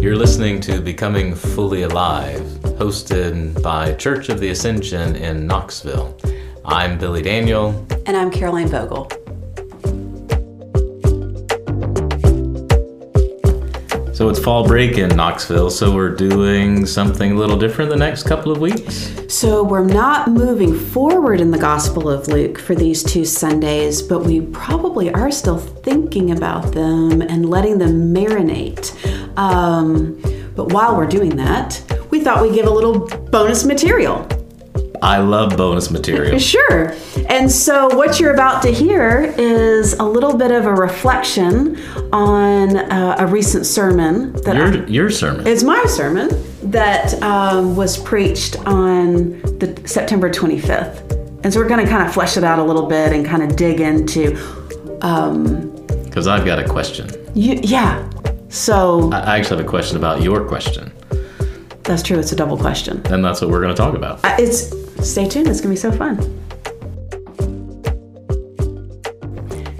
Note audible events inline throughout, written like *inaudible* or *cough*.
You're listening to Becoming Fully Alive, hosted by Church of the Ascension in Knoxville. I'm Billy Daniel. And I'm Caroline Vogel. So it's fall break in Knoxville, so we're doing something a little different the next couple of weeks. So we're not moving forward in the Gospel of Luke for these two Sundays, but we probably are still thinking about them and letting them marinate. Um, but while we're doing that, we thought we'd give a little bonus material. I love bonus material. *laughs* Sure. And so, what you're about to hear is a little bit of a reflection on uh, a recent sermon that your, I, your sermon. It's my sermon that um, was preached on the September 25th. And so, we're going to kind of flesh it out a little bit and kind of dig into. Because um, I've got a question. You, yeah. So I actually have a question about your question. That's true. It's a double question. And that's what we're going to talk about. Uh, it's stay tuned. It's going to be so fun.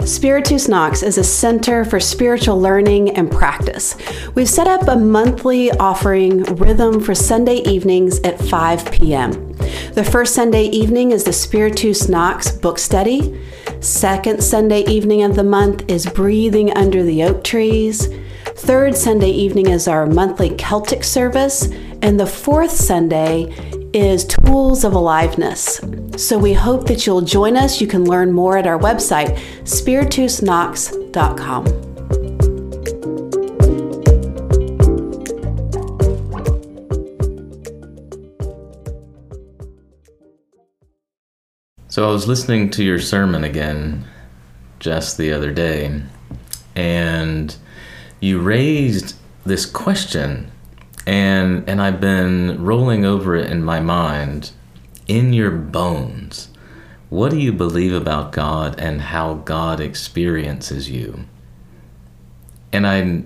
Spiritus Knox is a center for spiritual learning and practice. We've set up a monthly offering rhythm for Sunday evenings at 5 p.m. The first Sunday evening is the Spiritus Knox book study. Second Sunday evening of the month is Breathing Under the Oak Trees. Third Sunday evening is our monthly Celtic service, and the fourth Sunday is Tools of Aliveness. So we hope that you'll join us. You can learn more at our website, spiritusknox.com. So I was listening to your sermon again just the other day, and you raised this question and and I've been rolling over it in my mind in your bones. What do you believe about God and how God experiences you? And I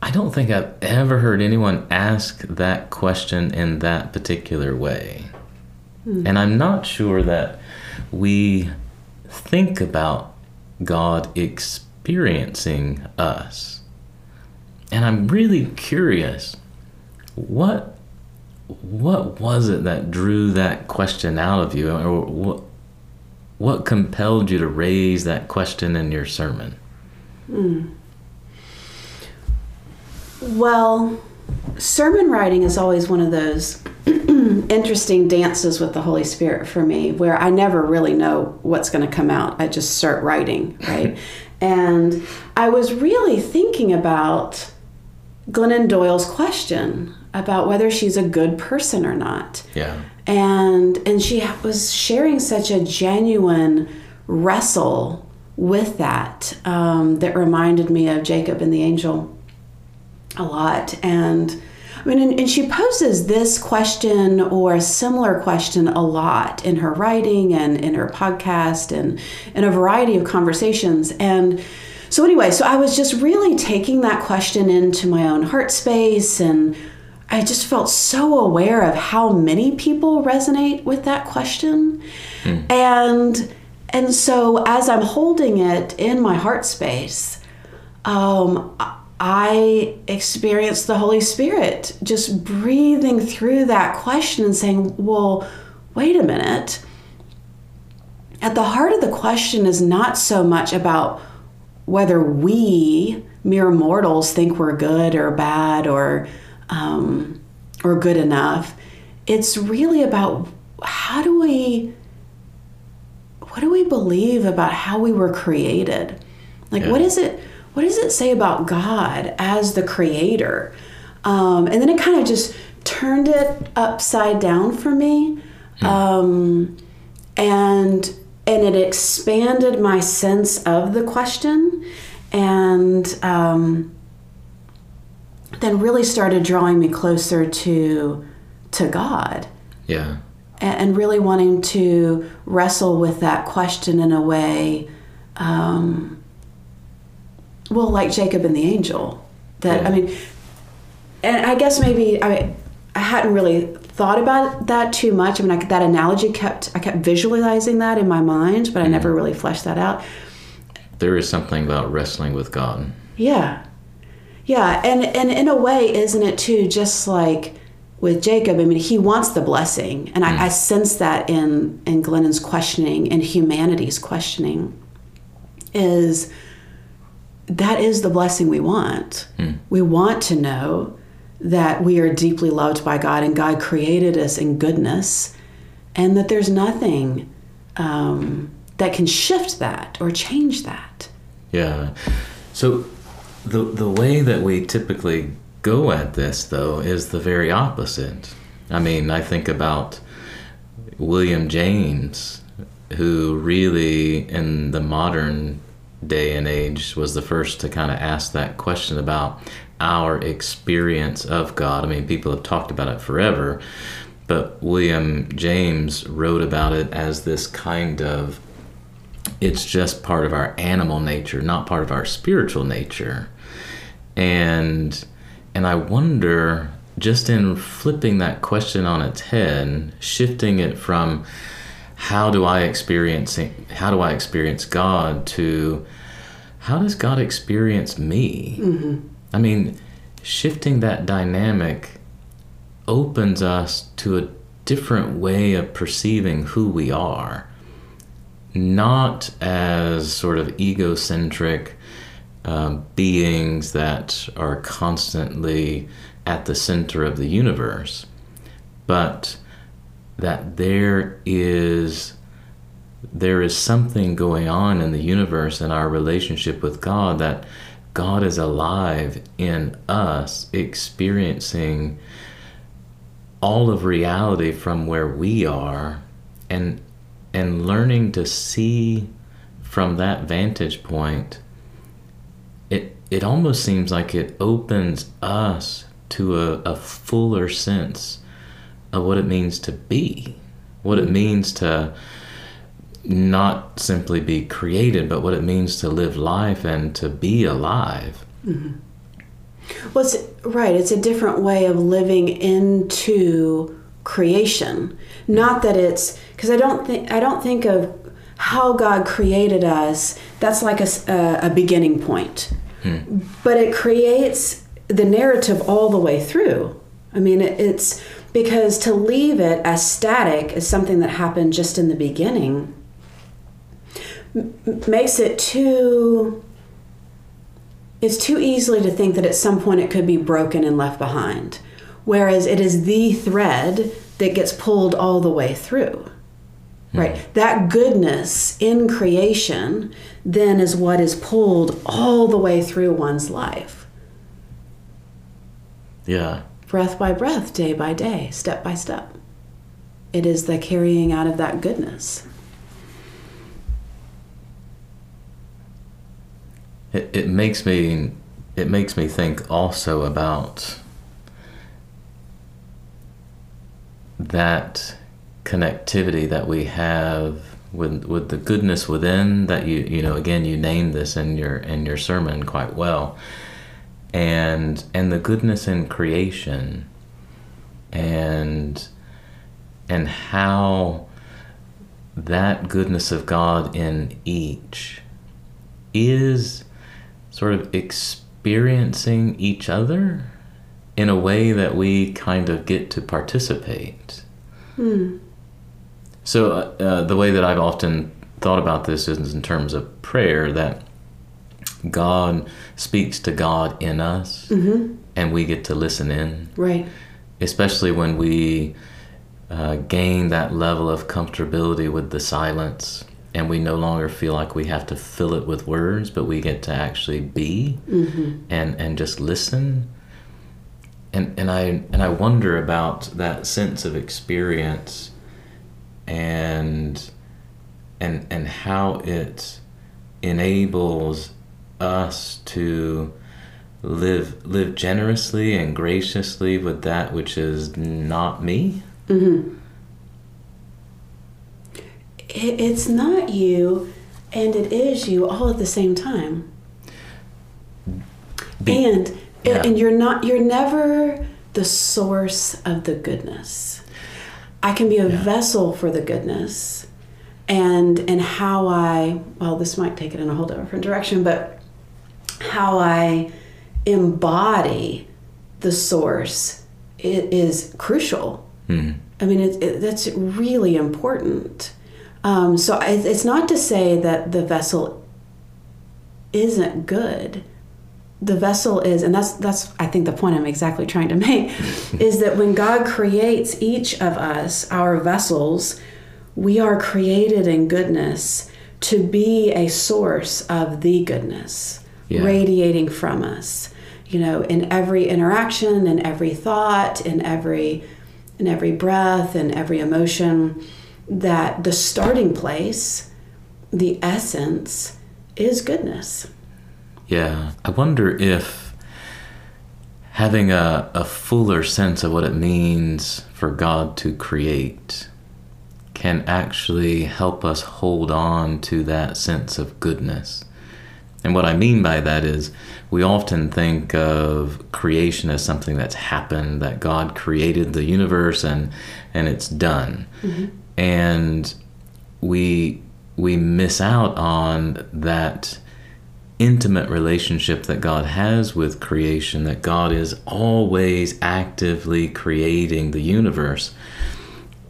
I don't think I've ever heard anyone ask that question in that particular way. Mm. and I'm not sure that we think about God experiencing us and I'm really curious what what was it that drew that question out of you? Or what what compelled you to raise that question in your sermon? Mm. well sermon writing is always one of those *clears throat* interesting dances with the holy spirit for me where i never really know what's going to come out. I just start writing right? *laughs* And i was really thinking about Glennon Doyle's question about whether she's a good person or not. Yeah. And and she was sharing such a genuine wrestle with that um, that reminded me of Jacob and the angel a lot. And I mean, and, and she poses this question or a similar question a lot in her writing and in her podcast and in a variety of conversations. And so, anyway, so I was just really taking that question into my own heart space, and I just felt so aware of how many people resonate with that question. Mm. And and so as I'm holding it in my heart space, um, I experienced the Holy Spirit just breathing through that question and saying, Well, wait a minute. At the heart of the question is not so much about whether we mere mortals think we're good or bad or um, or good enough it's really about how do we what do we believe about how we were created like yeah. what is it what does it say about god as the creator um, and then it kind of just turned it upside down for me hmm. um, and and it expanded my sense of the question and um, then really started drawing me closer to to God. Yeah. And, really wanting to wrestle with that question in a way, um, well, like Jacob and the angel. That yeah. I mean, and I guess maybe I I hadn't really thought about that too much. I mean, I, that analogy kept I kept visualizing that in my mind, but I never mm-hmm. really fleshed that out. There is something about wrestling with God. Yeah, Yeah, and and in a way, isn't it too? Just like with Jacob, I mean, he wants the blessing, and I, I sense that in in Glennon's questioning and humanity's questioning is that is the blessing we want. We want to know that we are deeply loved by God and God created us in goodness, and that there's nothing um, that can shift that or change that. Yeah. So the the way that we typically go at this though is the very opposite. I mean, I think about William James who really in the modern day and age was the first to kind of ask that question about our experience of God. I mean, people have talked about it forever, but William James wrote about it as this kind of it's just part of our animal nature, not part of our spiritual nature. And and I wonder just in flipping that question on its head, shifting it from how do I experience how do I experience God to how does God experience me? Mm-hmm. I mean, shifting that dynamic opens us to a different way of perceiving who we are. Not as sort of egocentric um, beings that are constantly at the center of the universe, but that there is there is something going on in the universe in our relationship with God that God is alive in us experiencing all of reality from where we are and and learning to see from that vantage point it it almost seems like it opens us to a, a fuller sense of what it means to be what it mm-hmm. means to not simply be created but what it means to live life and to be alive mm-hmm. Well, it's right. It's a different way of living into creation. Not that it's because I don't think I don't think of how God created us. That's like a beginning point, hmm. but it creates the narrative all the way through. I mean, it, it's because to leave it as static is something that happened just in the beginning m- makes it too it's too easily to think that at some point it could be broken and left behind. Whereas it is the thread that gets pulled all the way through. Hmm. Right? That goodness in creation then is what is pulled all the way through one's life. yeah Breath by breath, day by day, step by step. It is the carrying out of that goodness. It, it makes me it makes me think also about that connectivity that we have with with the goodness within that you you know again you named this in your in your sermon quite well. And and the goodness in creation and and how that goodness of God in each is sort of experiencing each other in a way that we kind of get to participate. So, uh, uh, the way that I've often thought about this is in terms of prayer that God speaks to God in us and we get to listen in, Right. especially when we uh, gain that level of comfortability with the silence and we no longer feel like we have to fill it with words, but we get to actually be mm-hmm. and, and just listen. And, and I and I wonder about that sense of experience and and and how it enables us to live live generously and graciously with that which is not me. Mm-hmm. It, it's not you and it is you all at the same time. Be- and yeah. and you're not you're never the source of the goodness. I can be a Yeah. vessel for the goodness and and how I well this might take it in a whole different direction but how I embody the source i- is crucial. Hmm. I mean, it, it, that's really important. Um, so it, it's not to say that the vessel isn't good. The vessel is, and that's that's I think the point I'm exactly trying to make, *laughs* is that when God creates each of us, our vessels, we are created in goodness to be a source of the goodness Yeah. radiating from us. You know, in every interaction, in every thought, in every in every breath, in every emotion, that the starting place, the essence, is goodness. Yeah. I wonder if having a, a fuller sense of what it means for God to create can actually help us hold on to that sense of goodness. And what I mean by that is we often think of creation as something that's happened, that God created the universe and and it's done. Mm-hmm. And we we miss out on that intimate relationship that God has with creation, that God is always actively creating the universe.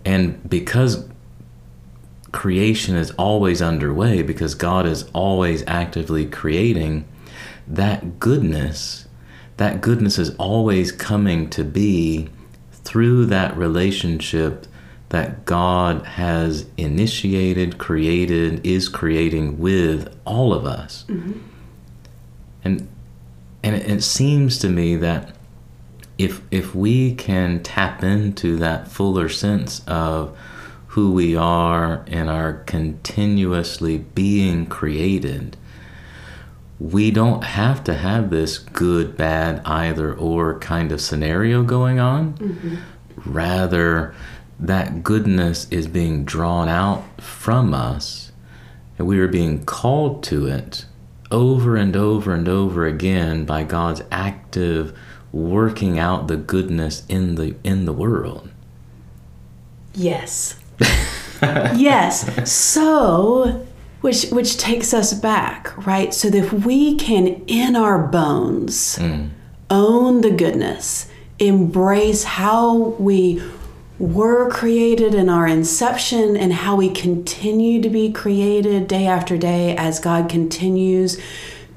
And because creation is always underway, because God is always actively creating, that goodness, that goodness is always coming to be through that relationship that God has initiated, created, is creating with all of us. Mm-hmm. And and it, it seems to me that if if we can tap into that fuller sense of who we are and are continuously being created, we don't have to have this good, bad, either or kind of scenario going on. Mm-hmm. Rather, that goodness is being drawn out from us, and we are being called to it over and over and over again by God's active working out the goodness in the in the world. Yes. *laughs* yes. So, which which takes us back, right? So that if we can in our bones mm. own the goodness, embrace how we were created in our inception and how we continue to be created day after day as God continues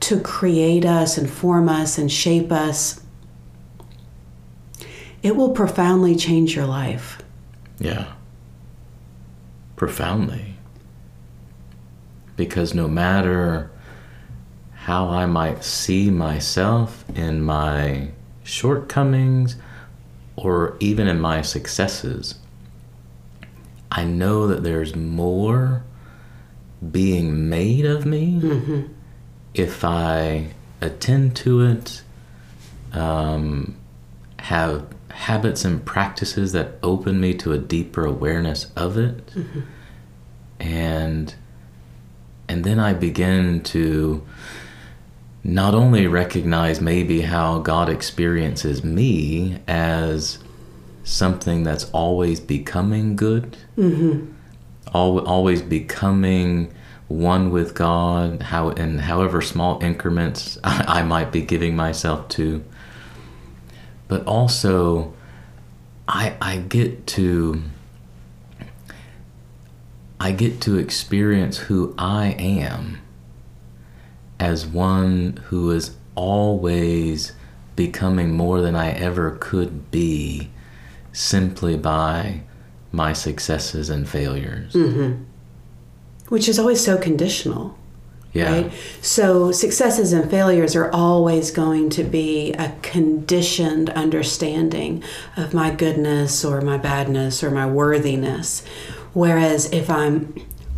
to create us and form us and shape us, it will profoundly change your life. Yeah. Profoundly. Because no matter how I might see myself in my shortcomings or even in my successes, I know that there's more being made of me if I attend to it, um, have habits and practices that open me to a deeper awareness of it, and and then I begin to not only recognize maybe how God experiences me as something that's always becoming good, mm-hmm. al- always becoming one with God, how in however small increments I, *laughs* I might be giving myself to, but also I I get to I get to experience who I am as one who is always becoming more than I ever could be simply by my successes and failures. Mm-hmm. which is always so conditional. Yeah. Right? So successes and failures are always going to be a conditioned understanding of my goodness or my badness or my worthiness. Whereas if I'm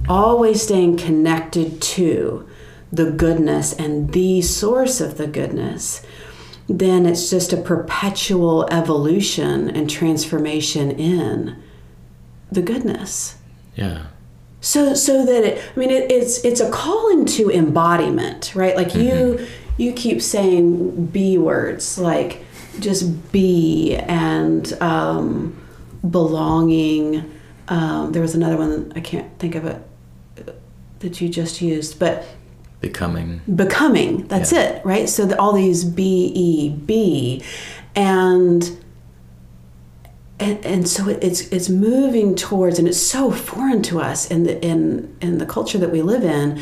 always staying connected to the goodness and the source of the goodness, then it's just a perpetual evolution and transformation in the goodness. Yeah. so so that it i mean it, it's it's a calling to embodiment right like you you keep saying b words like just be and um, belonging um, there was another one i can't think of it uh, that you just used but becoming. becoming that's Yeah. it right so the, all these b e b and and, and so it, it's it's moving towards and it's so foreign to us in the in in the culture that we live in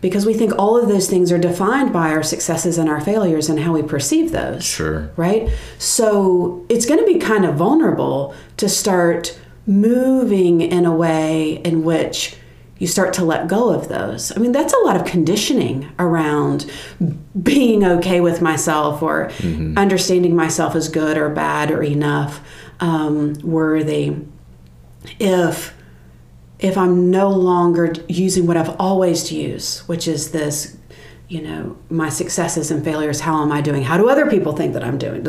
because we think all of those things are defined by our successes and our failures and how we perceive those Sure. right? So it's going to be kind of vulnerable to start moving in a way in which you start to let go of those. I mean, that's a lot of conditioning around being okay with myself or understanding myself as good or bad or enough, um, worthy. If if I'm no longer using what I've always used, which is this, you know, my successes and failures, how am I doing? How do other people think that I'm doing?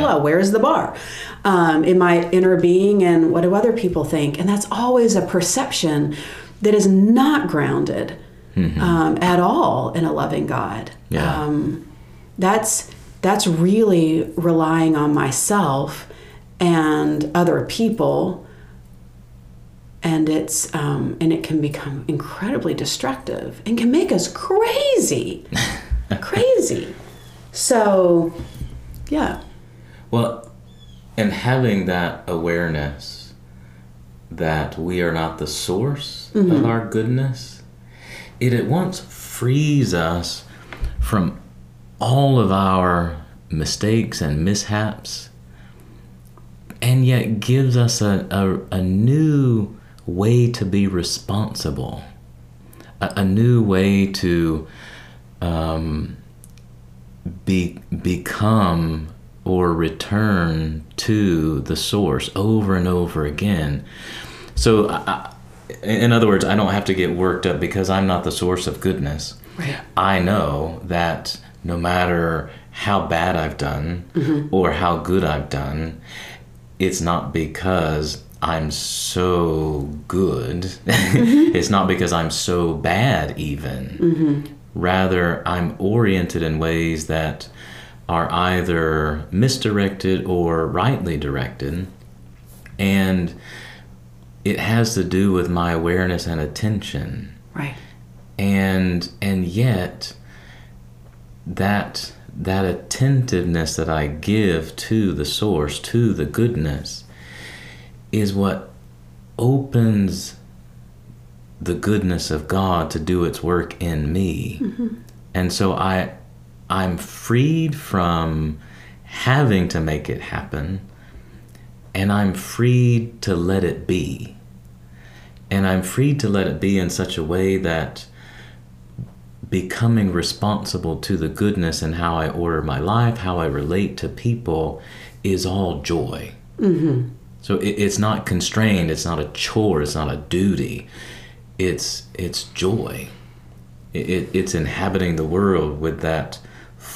Yeah. Where's the bar? Um, in my inner being, and what do other people think? And that's always a perception that is not grounded um, at all in a loving God. Yeah. Um, that's that's really relying on myself and other people and it's um, and it can become incredibly destructive and can make us crazy *laughs* crazy so yeah Well, and having that awareness that we are not the source of our goodness, it at once frees us from all of our mistakes and mishaps, and yet gives us a, a, a new way to be responsible, a, a new way to um, be become or return to the source over and over again. So, I, in other words, I don't have to get worked up because I'm not the source of goodness. Right. I know that no matter how bad I've done mm-hmm. or how good I've done, it's not because I'm so good. Mm-hmm. *laughs* it's not because I'm so bad, even. Mm-hmm. Rather, I'm oriented in ways that are either misdirected or rightly directed. And it has to do with my awareness and attention. right And and yet that that attentiveness that I give to the source, to the goodness, is what opens the goodness of God to do its work in me. Mm-hmm. And so I I'm freed from having to make it happen and I'm freed to let it be. And I'm freed to let it be in such a way that becoming responsible to the goodness and how I order my life, how I relate to people, is all joy. Mm-hmm. So it, it's not constrained. It's not a chore. It's not a duty. It's it's joy. It, it, it's inhabiting the world with that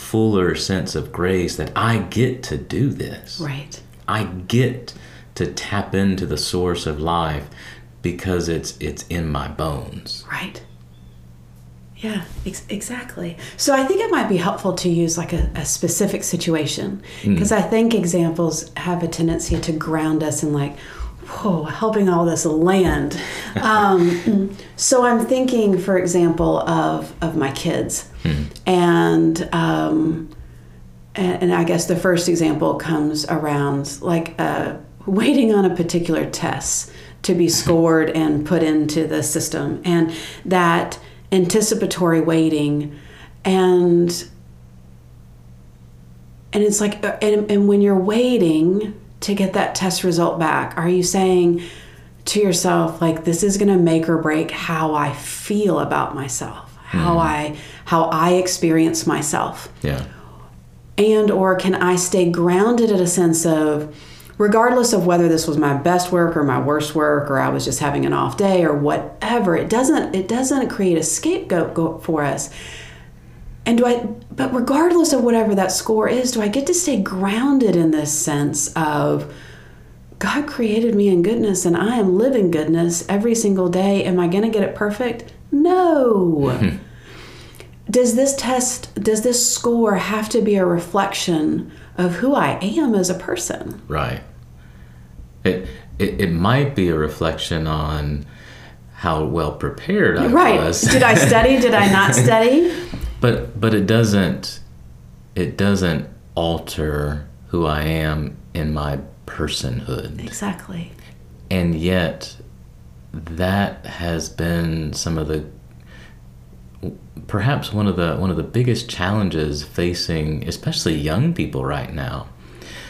fuller sense of grace that I get to do this. right I get to tap into the source of life because it's it's in my bones. Right. Yeah, ex- exactly. So I think it might be helpful to use like a, a specific situation hmm. because I think examples have a tendency to ground us in like, whoa, helping all this land. um, *laughs* so I'm thinking, for example, of of my kids, and um, and, and I guess the first example comes around like uh, waiting on a particular test to be scored and put into the system, and that anticipatory waiting, and and it's like, uh, and, and when you're waiting to get that test result back, are you saying to yourself like, this is going to make or break how I feel about myself, how mm-hmm. I how I experience myself? Yeah. and or can i stay grounded in a sense of regardless of whether this was my best work or my worst work or i was just having an off day or whatever it doesn't it doesn't create a scapegoat for us and do i but regardless of whatever that score is do i get to stay grounded in this sense of god created me in goodness and i am living goodness every single day. Am i going to get it perfect? No. Hmm. Does this test does this score have to be a reflection of who i am as a person? Right. It, it it might be a reflection on how well prepared I right. was. did i study? Did i not *laughs* study but but it doesn't it doesn't alter who I am in my personhood. Exactly. And yet that has been some of the perhaps one of the one of the biggest challenges facing especially young people right now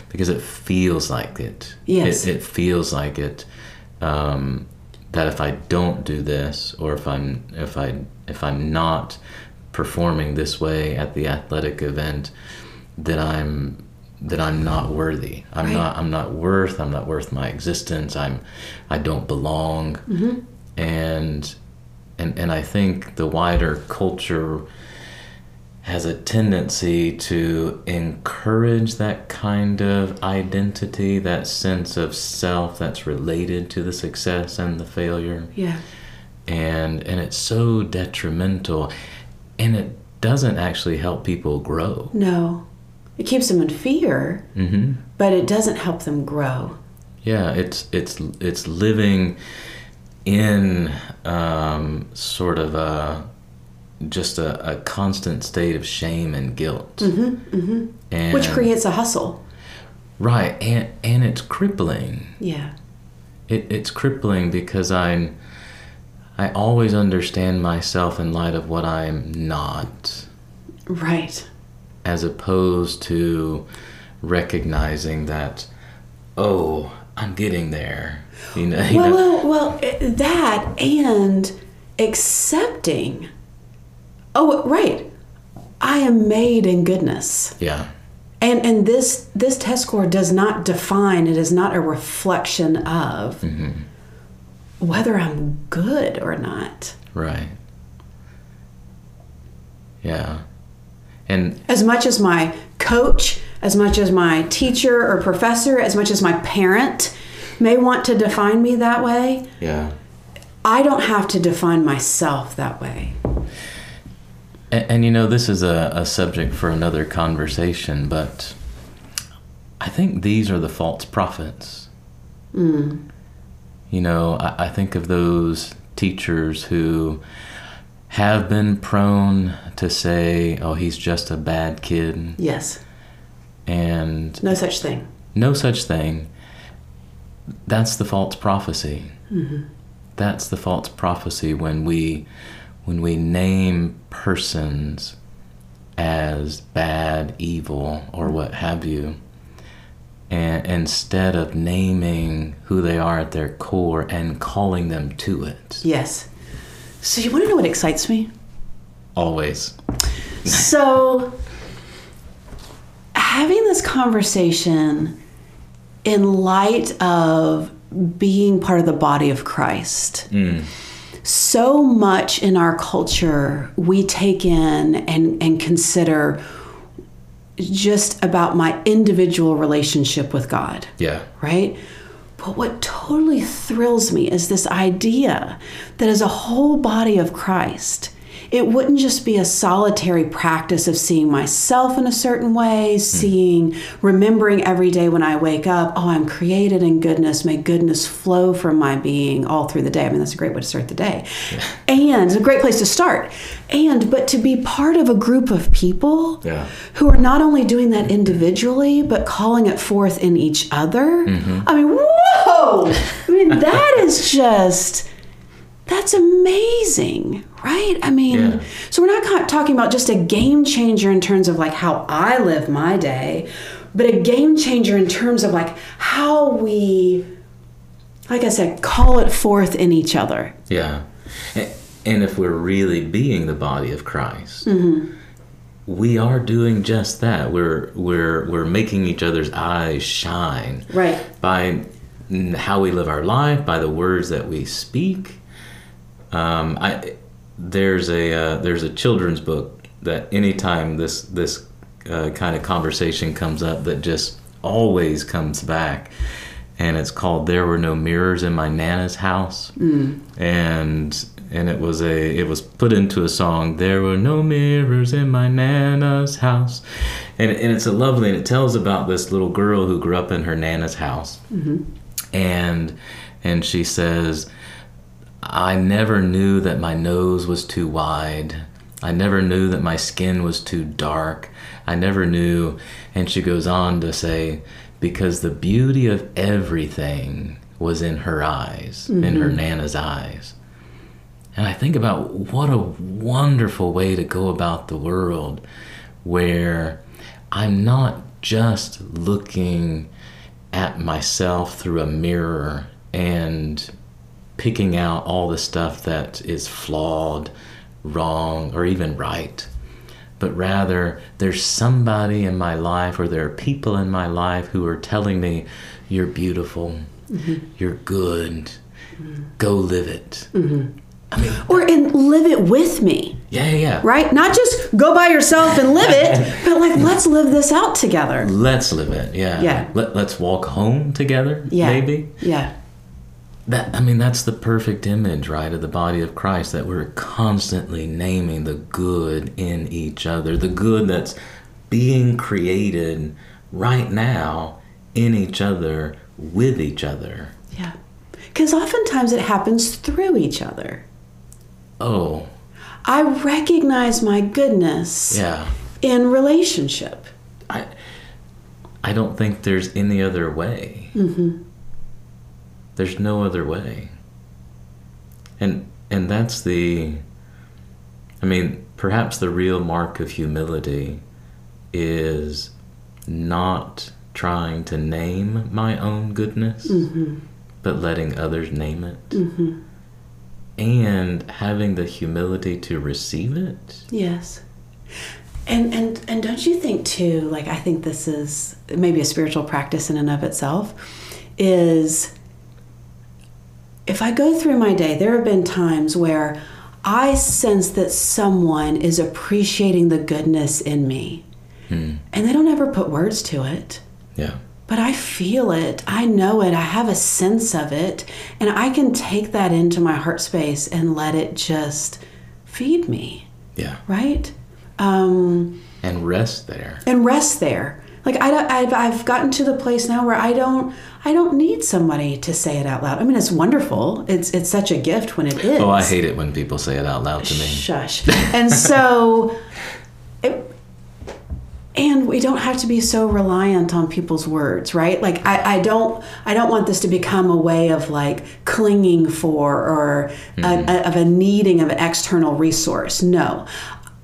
because it feels like it Yes. it, it feels like it um, that if I don't do this or if I'm if I if I'm not performing this way at the athletic event that I'm that I'm not worthy. I'm Right. not I'm not worth I'm not worth my existence. I'm I don't belong. Mm-hmm. And and and I think the wider culture has a tendency to encourage that kind of identity, that sense of self that's related to the success and the failure. Yeah. And and it's so detrimental and it doesn't actually help people grow. No. It keeps them in fear, mm-hmm. but it doesn't help them grow. Yeah, it's it's it's living in um, sort of a just a, a constant state of shame and guilt, mm-hmm, and Which creates a hustle. right, and and it's crippling. Yeah. It, it's crippling because I'm I always understand myself in light of what I'm not, Right. as opposed to recognizing that, oh, I'm getting there. You know, you Well, know? well, well, eh, that and accepting. Oh, right. I am made in goodness. yeah. And and this this test score does not define, it is not a reflection of mm-hmm. Whether I'm good or not. Right. Yeah. And As much as my coach, as much as my teacher or professor, as much as my parent may want to define me that way, yeah. I don't have to define myself that way. And, and you know, this is a, a subject for another conversation, but I think these are the false prophets. Hmm. You know, I, I think of those teachers who have been prone to say, oh, he's just a bad kid, Yes. and No such thing. no such thing. That's the false prophecy. Mm-hmm. That's the false prophecy when we when we name persons as bad, evil, or what have you, and instead of naming who they are at their core and calling them to it. Yes. So you want to know what excites me? Always. so having this conversation in light of being part of the body of Christ. Mm. So much in our culture we take in and, and consider just about my individual relationship with God Yeah. right? But what totally thrills me is this idea that as a whole body of Christ, it wouldn't just be a solitary practice of seeing myself in a certain way, hmm. seeing, remembering every day when I wake up, oh, I'm created in goodness. May goodness flow from my being all through the day. I mean, that's a great way to start the day. And it's a great place to start. And, but to be part of a group of people Yeah. who are not only doing that individually, but calling it forth in each other. Mm-hmm. I mean, whoa! I mean, that is *laughs* just, that's amazing, right? I mean, Yeah. so we're not talking about just a game changer in terms of like how I live my day, but a game changer in terms of like how we, like I said, call it forth in each other. Yeah. And if we're really being the body of Christ, we are doing just that. We're we're we're making each other's eyes shine Right. by how we live our life, by the words that we speak. Um, I there's a uh, there's a children's book that anytime this this uh, kind of conversation comes up that just always comes back, and it's called "There Were No Mirrors in My Nana's House," and and it was a it was put into a song. There were no mirrors in my nana's house, and and it's a lovely and it tells about this little girl who grew up in her nana's house, mm-hmm. and and she says, I never knew that my nose was too wide I never knew that my skin was too dark. I never knew. And she goes on to say, because the beauty of everything was in her eyes, in her mm-hmm. Nana's eyes. And I think about what a wonderful way to go about the world where I'm not just looking at myself through a mirror and picking out all the stuff that is flawed, wrong, or even right. But rather, there's somebody in my life, or there are people in my life who are telling me, You're beautiful, mm-hmm. you're good, mm-hmm. go live it. Mm-hmm. I mean, Or and live it with me, yeah, yeah, yeah. right? Not just go by yourself and live it, *laughs* but like let's live this out together. Let's live it. Yeah. Yeah. Let, let's walk home together. Yeah. Maybe. Yeah. That I mean, that's the perfect image, right, of the body of Christ. That we're constantly naming the good in each other, the good that's being created right now in each other, with each other. Yeah. Because oftentimes it happens through each other. Oh, I recognize my goodness yeah. in relationship. I I don't think there's any other way. Mm-hmm. There's no other way. And and that's the I mean, perhaps the real mark of humility is not trying to name my own goodness, Mm-hmm. but letting others name it. Mm-hmm. And having the humility to receive it. Yes. And and and don't you think too, like I think this is maybe a spiritual practice in and of itself, is if I go through my day, there have been times where I sense that someone is appreciating the goodness in me. Hmm. And they don't ever put words to it. Yeah. But I feel it. I know it. I have a sense of it. And I can take that into my heart space and let it just feed me, Yeah. right? Um, And rest there. and rest there. Like I don't, I've, I've gotten to the place now where I don't I don't need somebody to say it out loud. I mean, it's wonderful. It's it's such a gift when it is. Oh, I hate it when people say it out loud to me. Shush. And so, *laughs* and we don't have to be so reliant on people's words, right? Like I, I don't, I don't want this to become a way of like clinging for or a, mm-hmm. a, of a needing of an external resource. No.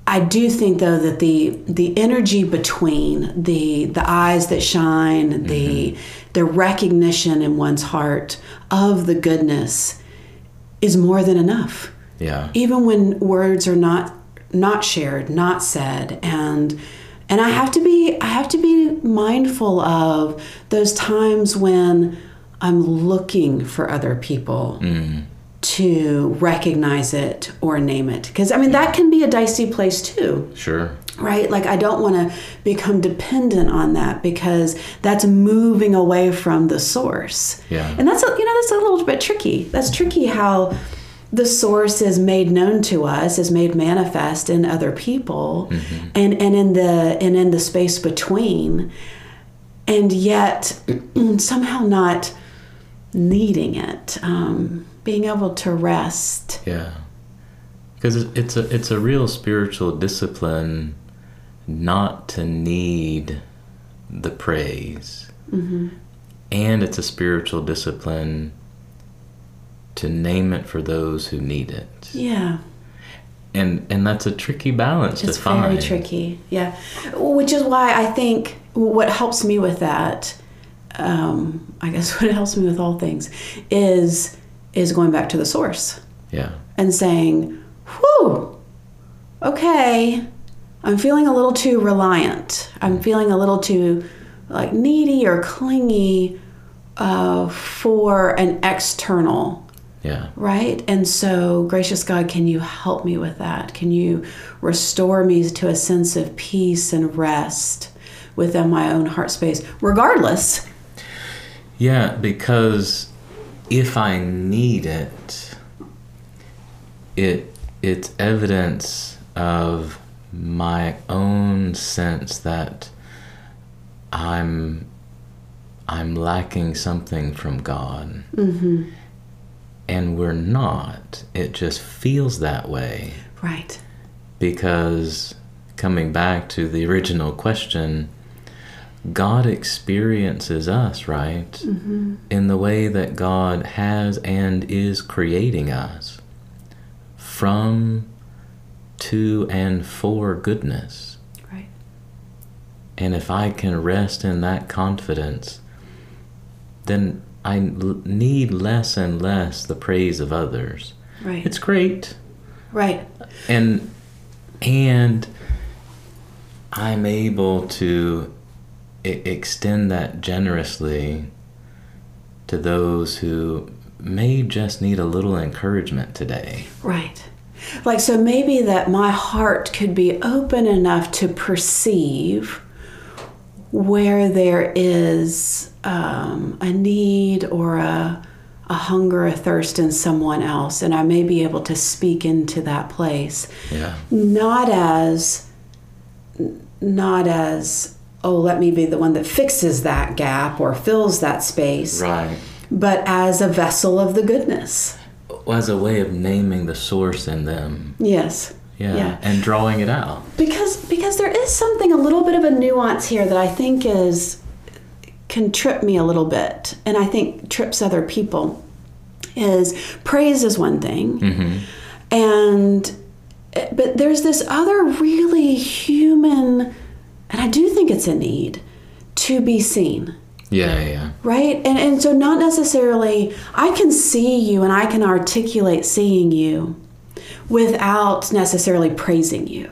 I do think though that the the energy between the the eyes that shine, the mm-hmm. the recognition in one's heart of the goodness is more than enough Yeah. even when words are not not shared not said and and i have to be i have to be mindful of those times when i'm looking for other people mm. to recognize it or name it. Because i mean that can be a dicey place too. Sure. right? Like i don't want to become dependent on that because that's moving away from the source. Yeah. and that's a, you know that's a little bit tricky. That's tricky how the source is made known to us is made manifest in other people and and in the and in the space between and yet *clears throat* somehow not needing it um, being able to rest. Yeah, because it's a it's a real spiritual discipline not to need the praise, and it's a spiritual discipline to name it for those who need it, yeah and and that's a tricky balance It's to find. It's very tricky, yeah. Which is why I think what helps me with that, um, I guess *laughs* what helps me with all things, is is going back to the source Yeah, and saying, "Whew, okay, I'm feeling a little too reliant. I'm feeling a little too like needy or clingy uh, for an external." Yeah, right? And so, gracious God, can you help me with that? Can you restore me to a sense of peace and rest within my own heart space, regardless? yeah. Because if I need it, it it's evidence of my own sense that I'm I'm lacking something from God. Mm-hmm. And we're not. It just feels that way. Right. because coming back to the original question, God experiences us, right? Mm-hmm. In the way that God has and is creating us from, to, and for goodness. Right. And if I can rest in that confidence, then I need less and less the praise of others. Right. It's great. right. And and I'm able to I- extend that generously to those who may just need a little encouragement today. Right. Like, so maybe that my heart could be open enough to perceive where there is um, a need or a, a hunger, a thirst in someone else, and I may be able to speak into that place. Yeah. Not as, not as, oh, let me be the one that fixes that gap or fills that space, Right. but as a vessel of the goodness. As a way of naming the source in them. Yes. Yeah. Yeah. And drawing it out. because because there is something a little bit of a nuance here that I think is can trip me a little bit and I think trips other people is praise is one thing Mm-hmm. and but there's this other really human and I do think it's a need to be seen Yeah, yeah. right and and so not necessarily i can see you and i can articulate seeing you without necessarily praising you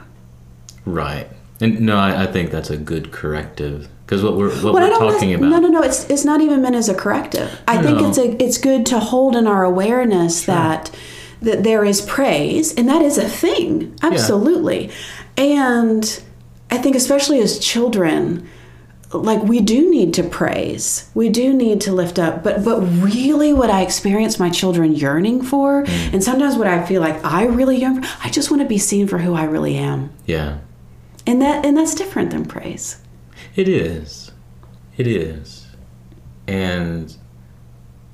Right. And no, I, I think that's a good corrective. Because what we're what Well, we're talking about. no no no it's it's not even meant as a corrective. I think it's a it's good to hold in our awareness that that there is praise and that is a thing. Absolutely. And i think especially as children like we do need to praise. We do need to lift up. But but really what i experience my children yearning for Mm. and sometimes what i feel like i really yearn for i just want to be seen for who i really am. Yeah. and that and that's different than praise It is. It is. And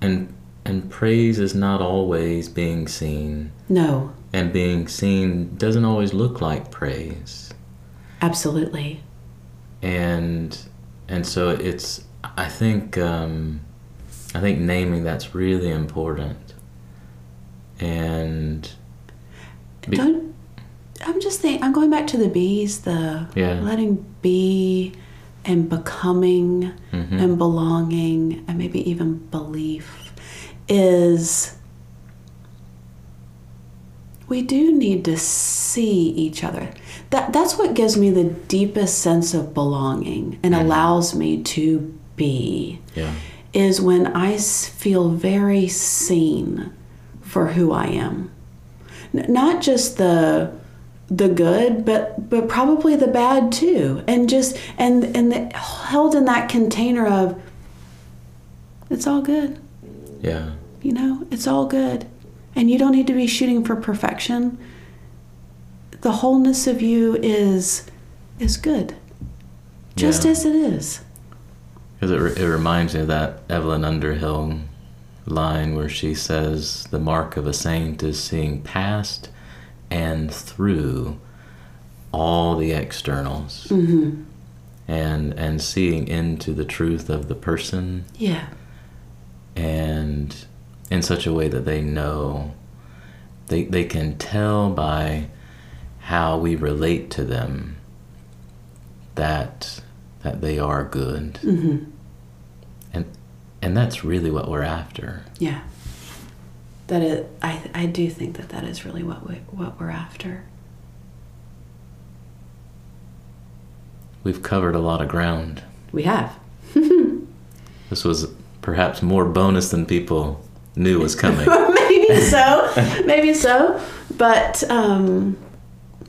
and and praise is not always being seen. no And being seen doesn't always look like praise. absolutely And and so it's I think um I think naming that's really important. And Be- Don't. I'm just thinking. I'm going back to the bees. The Yeah. letting be, and becoming, Mhm. and belonging, and maybe even belief, is. We do need to see each other. That that's what gives me the deepest sense of belonging and allows me to be yeah. is I feel very seen for who I am. N- not just the the good, but but probably the bad too, and just and and the, held in that container of it's all good, Yeah. you know, it's all good, and you don't need to be shooting for perfection. The wholeness of you is is good, just Yeah. as it is. Because it, re- it reminds me of that Evelyn Underhill line where she says, The mark of a saint is seeing past and through all the externals Mm-hmm. and, and seeing into the truth of the person Yeah. and in such a way that they know, they, they can tell by how we relate to them that, that they are good. Mm-hmm. And, and that's really what we're after. Yeah. That is, I, I do think that that is really what we, what we're after. We've covered a lot of ground. We have. *laughs* This was perhaps more bonus than people knew was coming. *laughs* maybe *laughs* so, maybe so, but um,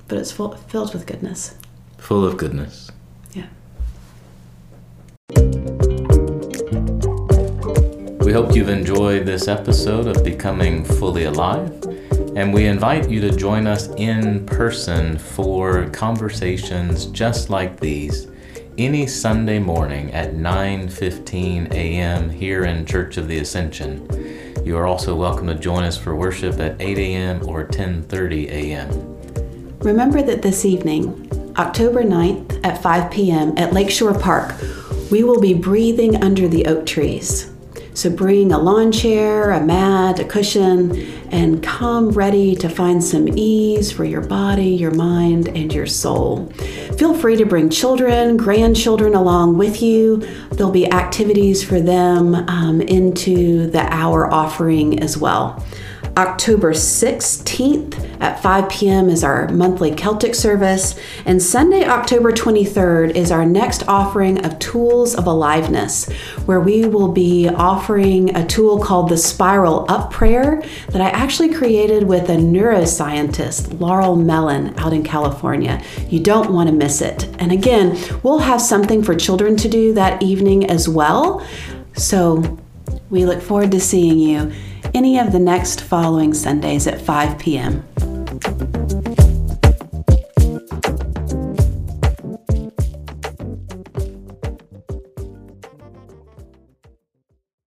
but it's full, filled with goodness. Full of goodness. Yeah. We hope you've enjoyed this episode of Becoming Fully Alive, and we invite you to join us in person for conversations just like these any Sunday morning at 9:15 a.m. here in Church of the Ascension. You are also welcome to join us for worship at 8 a.m. or 10:30 a.m. remember that this evening, October 9th at 5 p.m. at Lakeshore Park, we will be breathing under the oak trees. So bring a lawn chair, a mat, a cushion, and come ready to find some ease for your body, your mind, and your soul. Feel free to bring children, grandchildren along with you. There'll be activities for them um, into the hour offering as well. October 16th at 5 p.m. is our monthly Celtic service, and Sunday, October 23rd, is our next offering of Tools of Aliveness, where we will be offering a tool called the Spiral Up Prayer that I actually created with a neuroscientist, Laurel Mellin, out in California. You don't want to miss it. And again, we'll have something for children to do that evening as well. So we look forward to seeing you any of the next following Sundays at 5 p.m.